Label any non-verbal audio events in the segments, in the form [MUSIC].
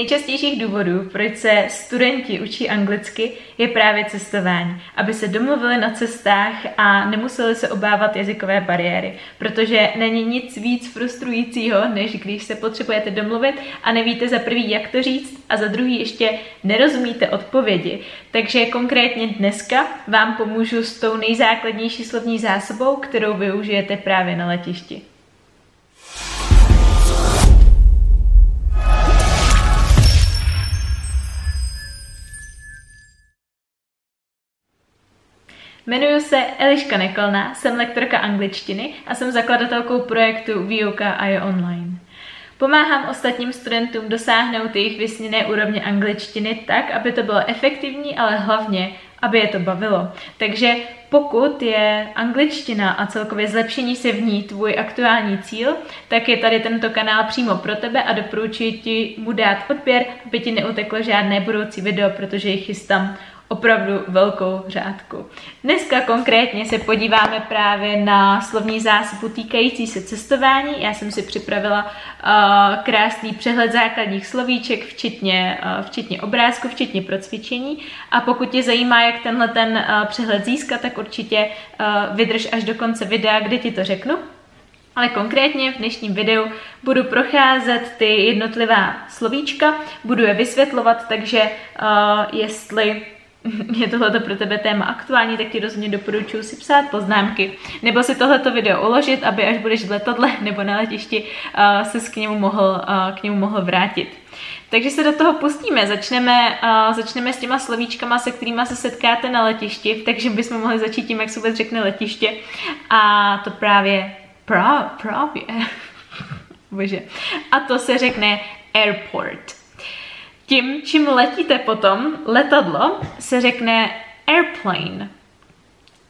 nejčastějších důvodů, proč se studenti učí anglicky, je právě cestování. Aby se domluvili na cestách a nemuseli se obávat jazykové bariéry. Protože není nic víc frustrujícího, než když se potřebujete domluvit a nevíte za prvý, jak to říct a za druhý ještě nerozumíte odpovědi. Takže konkrétně dneska vám pomůžu s tou nejzákladnější slovní zásobou, kterou využijete právě na letišti. Jmenuji se Eliška Nekolná, jsem lektorka angličtiny a jsem zakladatelkou projektu Výuka a je online. Pomáhám ostatním studentům dosáhnout jejich vysněné úrovně angličtiny tak, aby to bylo efektivní, ale hlavně, aby je to bavilo. Takže pokud je angličtina a celkově zlepšení se v ní tvůj aktuální cíl, tak je tady tento kanál přímo pro tebe a doporučuji ti mu dát odběr, aby ti neuteklo žádné budoucí video, protože jich chystám opravdu velkou řádku. Dneska konkrétně se podíváme právě na slovní zásobu týkající se cestování. Já jsem si připravila uh, krásný přehled základních slovíček, včetně, uh, včetně obrázku, včetně pro cvičení. A pokud tě zajímá, jak tenhle ten uh, přehled získat, tak určitě uh, vydrž až do konce videa, kde ti to řeknu. Ale konkrétně v dnešním videu budu procházet ty jednotlivá slovíčka, budu je vysvětlovat, takže uh, jestli [LAUGHS] je tohleto pro tebe téma aktuální, tak ti rozhodně doporučuji si psát poznámky, nebo si tohleto video uložit, aby až budeš v letadle [LAUGHS] nebo na letišti uh, se k němu mohl, uh, k němu mohl vrátit. Takže se do toho pustíme. Začneme, uh, začneme s těma slovíčkama, se kterými se setkáte na letišti, takže bychom mohli začít tím, jak se vůbec řekne letiště. A to právě, pra, právě, [LAUGHS] bože. A to se řekne airport. Tím, čím letíte potom, letadlo, se řekne airplane.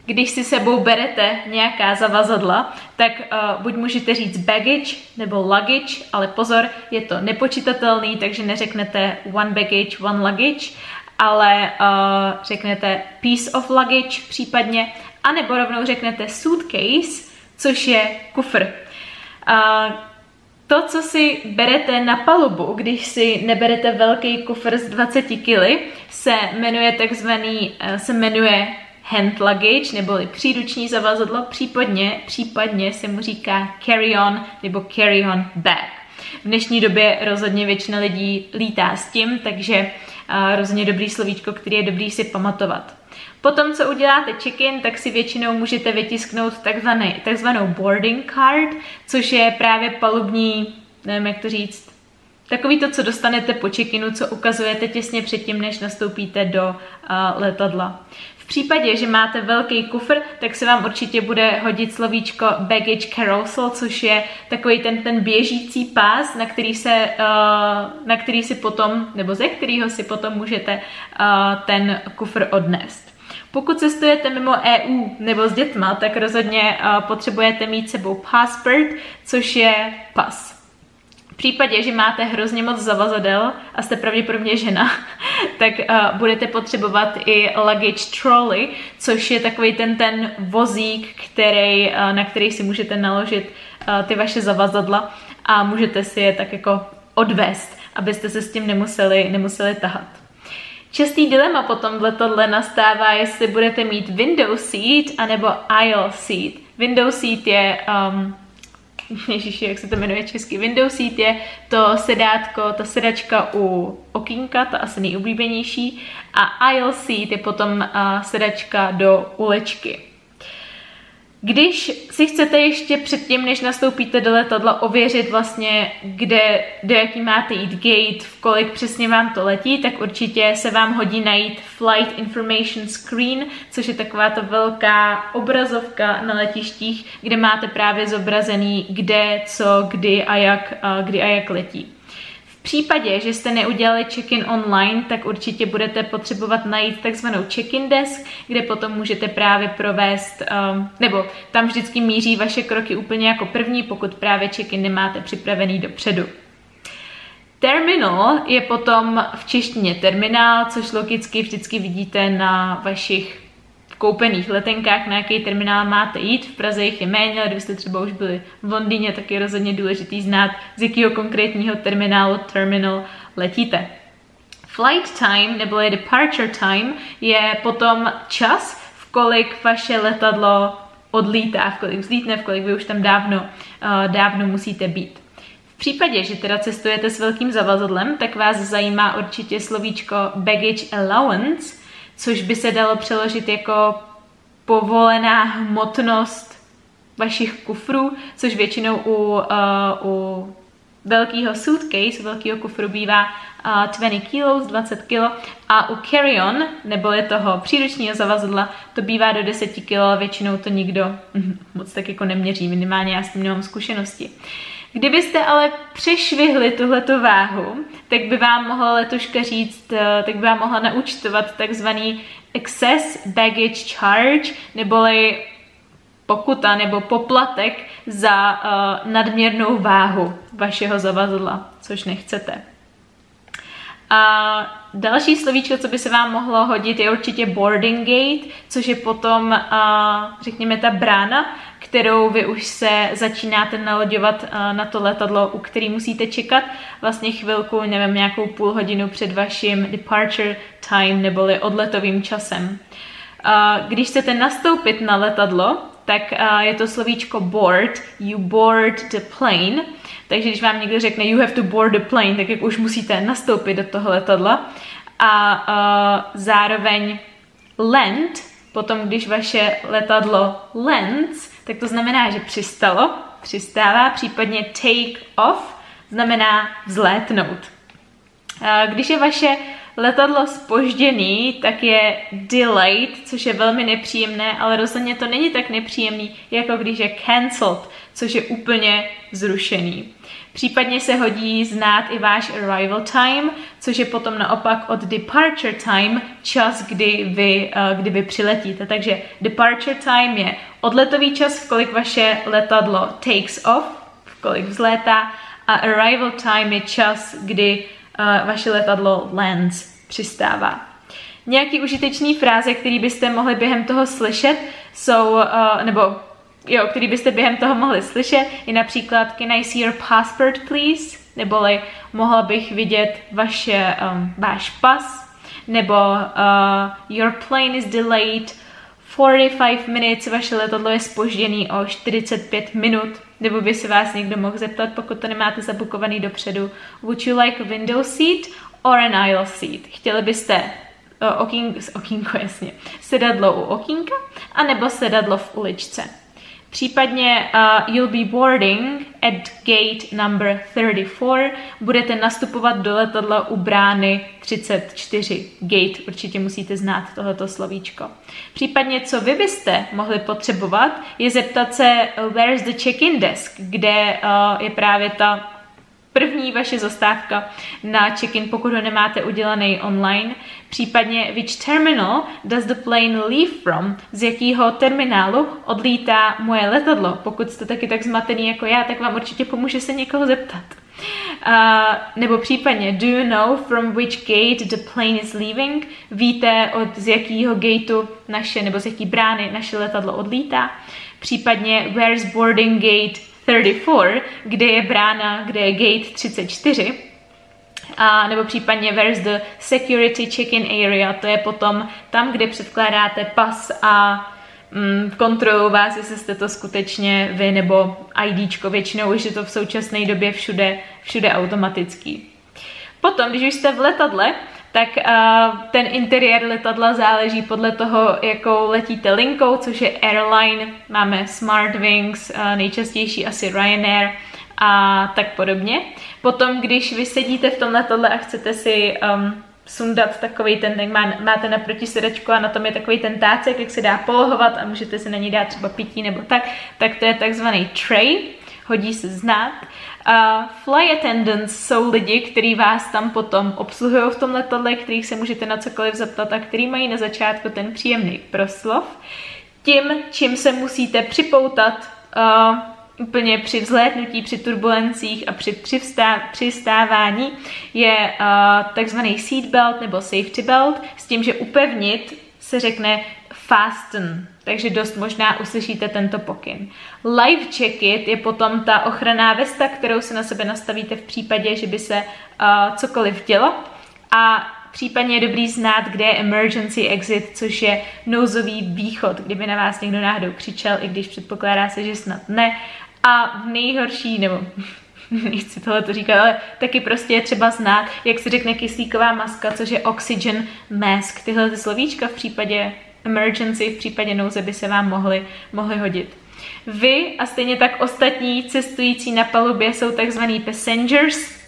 Když si sebou berete nějaká zavazadla, tak uh, buď můžete říct baggage nebo luggage, ale pozor, je to nepočítatelný, takže neřeknete one baggage, one luggage, ale uh, řeknete piece of luggage případně, anebo rovnou řeknete suitcase, což je kufr. Uh, to, co si berete na palubu, když si neberete velký kufr z 20 kg, se jmenuje takzvaný, eh, se jmenuje hand luggage, neboli příruční zavazadlo, případně, případně se mu říká carry-on nebo carry-on bag. V dnešní době rozhodně většina lidí lítá s tím, takže uh, rozhodně dobrý slovíčko, který je dobrý si pamatovat. Potom, co uděláte check-in, tak si většinou můžete vytisknout takzvanou boarding card, což je právě palubní, nevím jak to říct, Takový to, co dostanete po check-inu, co ukazujete těsně předtím, než nastoupíte do uh, letadla. V případě, že máte velký kufr, tak se vám určitě bude hodit slovíčko baggage carousel, což je takový ten, ten běžící pás, na který, se, uh, na který si potom, nebo ze kterého si potom můžete uh, ten kufr odnést. Pokud cestujete mimo EU nebo s dětma, tak rozhodně uh, potřebujete mít sebou passport, což je pas. V případě, že máte hrozně moc zavazadel a jste pravděpodobně žena, [LAUGHS] tak uh, budete potřebovat i luggage trolley, což je takový ten, ten vozík, který, uh, na který si můžete naložit ty vaše zavazadla a můžete si je tak jako odvést, abyste se s tím nemuseli, nemuseli tahat. Častý dilema potom v letadle nastává, jestli budete mít window seat anebo aisle seat. Window seat je, um, [LAUGHS] ježiši, jak se to jmenuje česky, window seat je to sedátko, ta sedačka u okýnka, ta asi nejoblíbenější, a aisle seat je potom uh, sedačka do ulečky. Když si chcete ještě předtím, než nastoupíte do letadla, ověřit vlastně, kde, do jaký máte jít gate, v kolik přesně vám to letí, tak určitě se vám hodí najít Flight Information Screen, což je taková ta velká obrazovka na letištích, kde máte právě zobrazený, kde, co, kdy a jak, kdy a jak letí případě, že jste neudělali check-in online, tak určitě budete potřebovat najít takzvanou check-in desk, kde potom můžete právě provést, um, nebo tam vždycky míří vaše kroky úplně jako první, pokud právě check-in nemáte připravený dopředu. Terminal je potom v češtině terminál, což logicky vždycky vidíte na vašich koupených letenkách, na jaký terminál máte jít. V Praze jich je méně, ale kdybyste třeba už byli v Londýně, tak je rozhodně důležitý znát, z jakého konkrétního terminálu terminal letíte. Flight time, nebo je departure time, je potom čas, v kolik vaše letadlo odlítá, v kolik vzlítne, v kolik vy už tam dávno, uh, dávno musíte být. V případě, že teda cestujete s velkým zavazadlem, tak vás zajímá určitě slovíčko baggage allowance, což by se dalo přeložit jako povolená hmotnost vašich kufrů, což většinou u, uh, u velkého suitcase, velkého kufru bývá uh, 20 kg, 20 kg a u carry-on, neboli toho příručního zavazadla, to bývá do 10 kg, většinou to nikdo [LAUGHS] moc tak jako neměří, minimálně já s tím nemám zkušenosti. Kdybyste ale přešvihli tuhleto váhu, tak by vám mohla letoška říct, eh, tak by vám mohla naučtovat takzvaný excess baggage charge, neboli pokuta nebo poplatek za uh, nadměrnou váhu vašeho zavazadla, což nechcete. A další slovíčko, co by se vám mohlo hodit, je určitě boarding gate, což je potom, řekněme, ta brána, kterou vy už se začínáte naloďovat na to letadlo, u který musíte čekat vlastně chvilku, nevím, nějakou půl hodinu před vaším departure time, neboli odletovým časem. Když chcete nastoupit na letadlo, tak uh, je to slovíčko board, you board the plane, takže když vám někdo řekne you have to board the plane, tak jak už musíte nastoupit do toho letadla. A uh, zároveň land, potom když vaše letadlo lands, tak to znamená, že přistalo, přistává, případně take off, znamená vzlétnout. Uh, když je vaše letadlo spožděný, tak je delayed, což je velmi nepříjemné, ale rozhodně to není tak nepříjemný, jako když je cancelled, což je úplně zrušený. Případně se hodí znát i váš arrival time, což je potom naopak od departure time čas, kdy vy, uh, kdy vy přiletíte. Takže departure time je odletový čas, v kolik vaše letadlo takes off, v kolik vzlétá a arrival time je čas, kdy vaše letadlo lands, přistává. Nějaký užitečný fráze, který byste mohli během toho slyšet, jsou, uh, nebo jo, který byste během toho mohli slyšet, je například Can I see your passport, please? Neboli mohla bych vidět vaše, um, váš pas, nebo uh, Your plane is delayed 45 minutes, vaše letadlo je spožděný o 45 minut, nebo by se vás někdo mohl zeptat, pokud to nemáte zabukovaný dopředu. Would you like a window seat or an aisle seat? Chtěli byste uh, okýnko, okýnko jasně, sedadlo u okýnka, anebo sedadlo v uličce. Případně uh, you'll be boarding at gate number 34. Budete nastupovat do letadla u brány 34. Gate, určitě musíte znát tohoto slovíčko. Případně, co vy byste mohli potřebovat, je zeptat se, where's the check-in desk, kde uh, je právě ta první vaše zastávka na check-in, pokud ho nemáte udělaný online, případně which terminal does the plane leave from, z jakého terminálu odlítá moje letadlo. Pokud jste taky tak zmatený jako já, tak vám určitě pomůže se někoho zeptat. Uh, nebo případně, do you know from which gate the plane is leaving? Víte, od z jakého gateu naše, nebo z jaký brány naše letadlo odlítá? Případně, where's boarding gate 34, kde je brána, kde je gate 34, a nebo případně where's the security check-in area, to je potom tam, kde předkládáte pas a mm, kontrolu vás, jestli jste to skutečně vy nebo IDčko, většinou už je to v současné době všude, všude automatický. Potom, když už jste v letadle, tak uh, ten interiér letadla záleží podle toho, jakou letíte linkou, což je airline, máme Smartwings, uh, nejčastější asi Ryanair a tak podobně. Potom, když vy sedíte v tom letadle a chcete si um, sundat takový ten, jak má, máte naproti sedačku a na tom je takový ten tácek, jak se dá polohovat a můžete si na ní dát třeba pití nebo tak, tak to je takzvaný tray, hodí se znát. Uh, fly attendants jsou lidi, kteří vás tam potom obsluhují v tom letadle, kterých se můžete na cokoliv zeptat a který mají na začátku ten příjemný proslov. Tím, čím se musíte připoutat uh, úplně při vzlétnutí, při turbulencích a při přistávání, je uh, takzvaný seatbelt nebo safety belt, s tím, že upevnit se řekne fasten, takže dost možná uslyšíte tento pokyn. Live jacket je potom ta ochranná vesta, kterou si na sebe nastavíte v případě, že by se uh, cokoliv dělo. A případně je dobrý znát, kde je emergency exit, což je nouzový východ, kdyby na vás někdo náhodou křičel, i když předpokládá se, že snad ne. A v nejhorší, nebo [LAUGHS] nechci tohle to říkat, ale taky prostě je třeba znát, jak se řekne kyslíková maska, což je oxygen mask. Tyhle ty slovíčka v případě emergency, v případě nouze by se vám mohly, mohly hodit. Vy a stejně tak ostatní cestující na palubě jsou takzvaný passengers,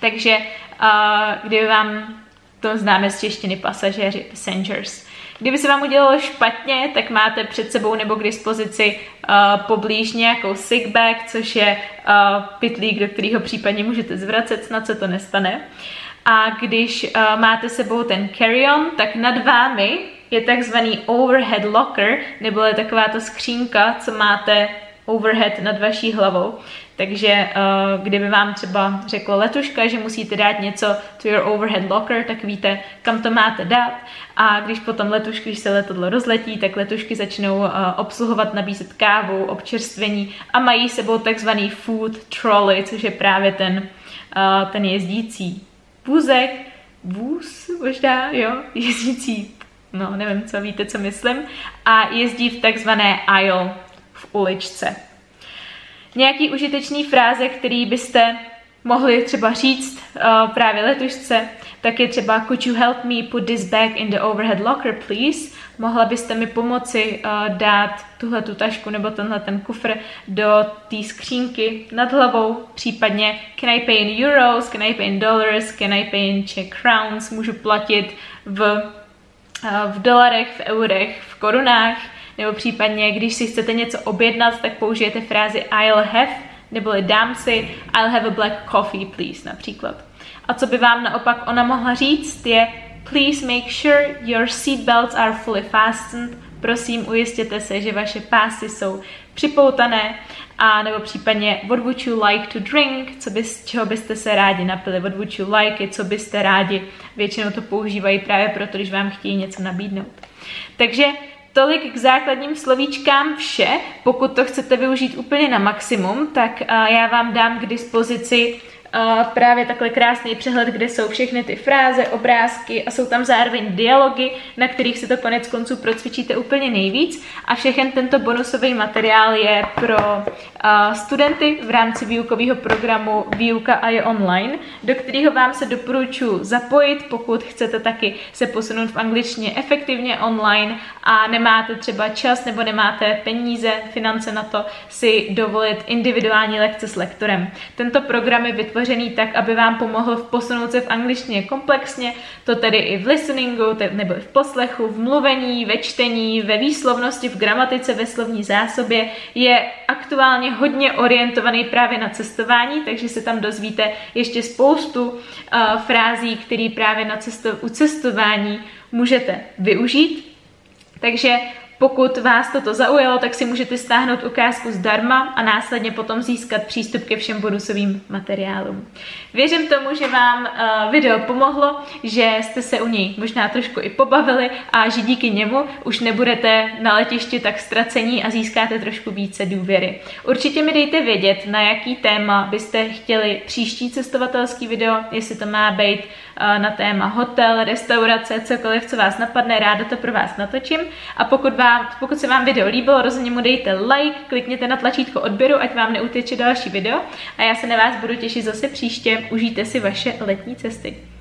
takže uh, kdyby vám to známe z češtiny pasažéři, passengers. Kdyby se vám udělalo špatně, tak máte před sebou nebo k dispozici uh, poblíž nějakou sick bag, což je uh, pitlík, do kterého případně můžete zvracet, snad se to nestane. A když uh, máte sebou ten carry-on, tak nad vámi je takzvaný overhead locker, nebo je taková ta skřínka, co máte overhead nad vaší hlavou. Takže uh, kdyby vám třeba řekla letuška, že musíte dát něco to your overhead locker, tak víte, kam to máte dát. A když potom letušky, když se letadlo rozletí, tak letušky začnou uh, obsluhovat, nabízet kávu, občerstvení a mají sebou takzvaný food trolley, což je právě ten, uh, ten jezdící vůzek, vůz možná, jo, jezdící, no nevím, co víte, co myslím, a jezdí v takzvané aisle v uličce. Nějaký užitečný fráze, který byste mohli třeba říct uh, právě letušce, tak je třeba Could you help me put this bag in the overhead locker, please? Mohla byste mi pomoci uh, dát tuhle tu tašku nebo tenhle ten kufr do té skřínky nad hlavou, případně can I pay in euros, can I pay in dollars, can I pay in Czech crowns, můžu platit v, v dolarech, v eurech, v korunách, nebo případně, když si chcete něco objednat, tak použijete frázi I'll have, neboli dám si I'll have a black coffee, please, například. A co by vám naopak ona mohla říct, je Please make sure your seatbelts are fully fastened. Prosím, ujistěte se, že vaše pásy jsou připoutané a nebo případně what would you like to drink, co by, čeho byste se rádi napili, what would you like, co byste rádi, většinou to používají právě proto, když vám chtějí něco nabídnout. Takže Tolik k základním slovíčkám vše. Pokud to chcete využít úplně na maximum, tak já vám dám k dispozici právě takhle krásný přehled, kde jsou všechny ty fráze, obrázky a jsou tam zároveň dialogy, na kterých si to konec konců procvičíte úplně nejvíc. A všechen tento bonusový materiál je pro studenty v rámci výukového programu Výuka a je online, do kterého vám se doporučuji zapojit, pokud chcete taky se posunout v angličtině efektivně online a nemáte třeba čas nebo nemáte peníze, finance na to si dovolit individuální lekce s lektorem. Tento program je vytvořen vytvořený tak, aby vám pomohl v posunout se v angličtině komplexně, to tedy i v listeningu, nebo v poslechu, v mluvení, ve čtení, ve výslovnosti, v gramatice, ve slovní zásobě, je aktuálně hodně orientovaný právě na cestování, takže se tam dozvíte ještě spoustu uh, frází, které právě na cesto- u cestování můžete využít. Takže pokud vás toto zaujalo, tak si můžete stáhnout ukázku zdarma a následně potom získat přístup ke všem bonusovým materiálům. Věřím tomu, že vám uh, video pomohlo, že jste se u něj možná trošku i pobavili a že díky němu už nebudete na letišti tak ztracení a získáte trošku více důvěry. Určitě mi dejte vědět, na jaký téma byste chtěli příští cestovatelský video, jestli to má být na téma hotel, restaurace, cokoliv, co vás napadne, ráda to pro vás natočím. A pokud vám vám, pokud se vám video líbilo, rozhodně mu dejte like, klikněte na tlačítko odběru, ať vám neuteče další video a já se na vás budu těšit zase příště. Užijte si vaše letní cesty.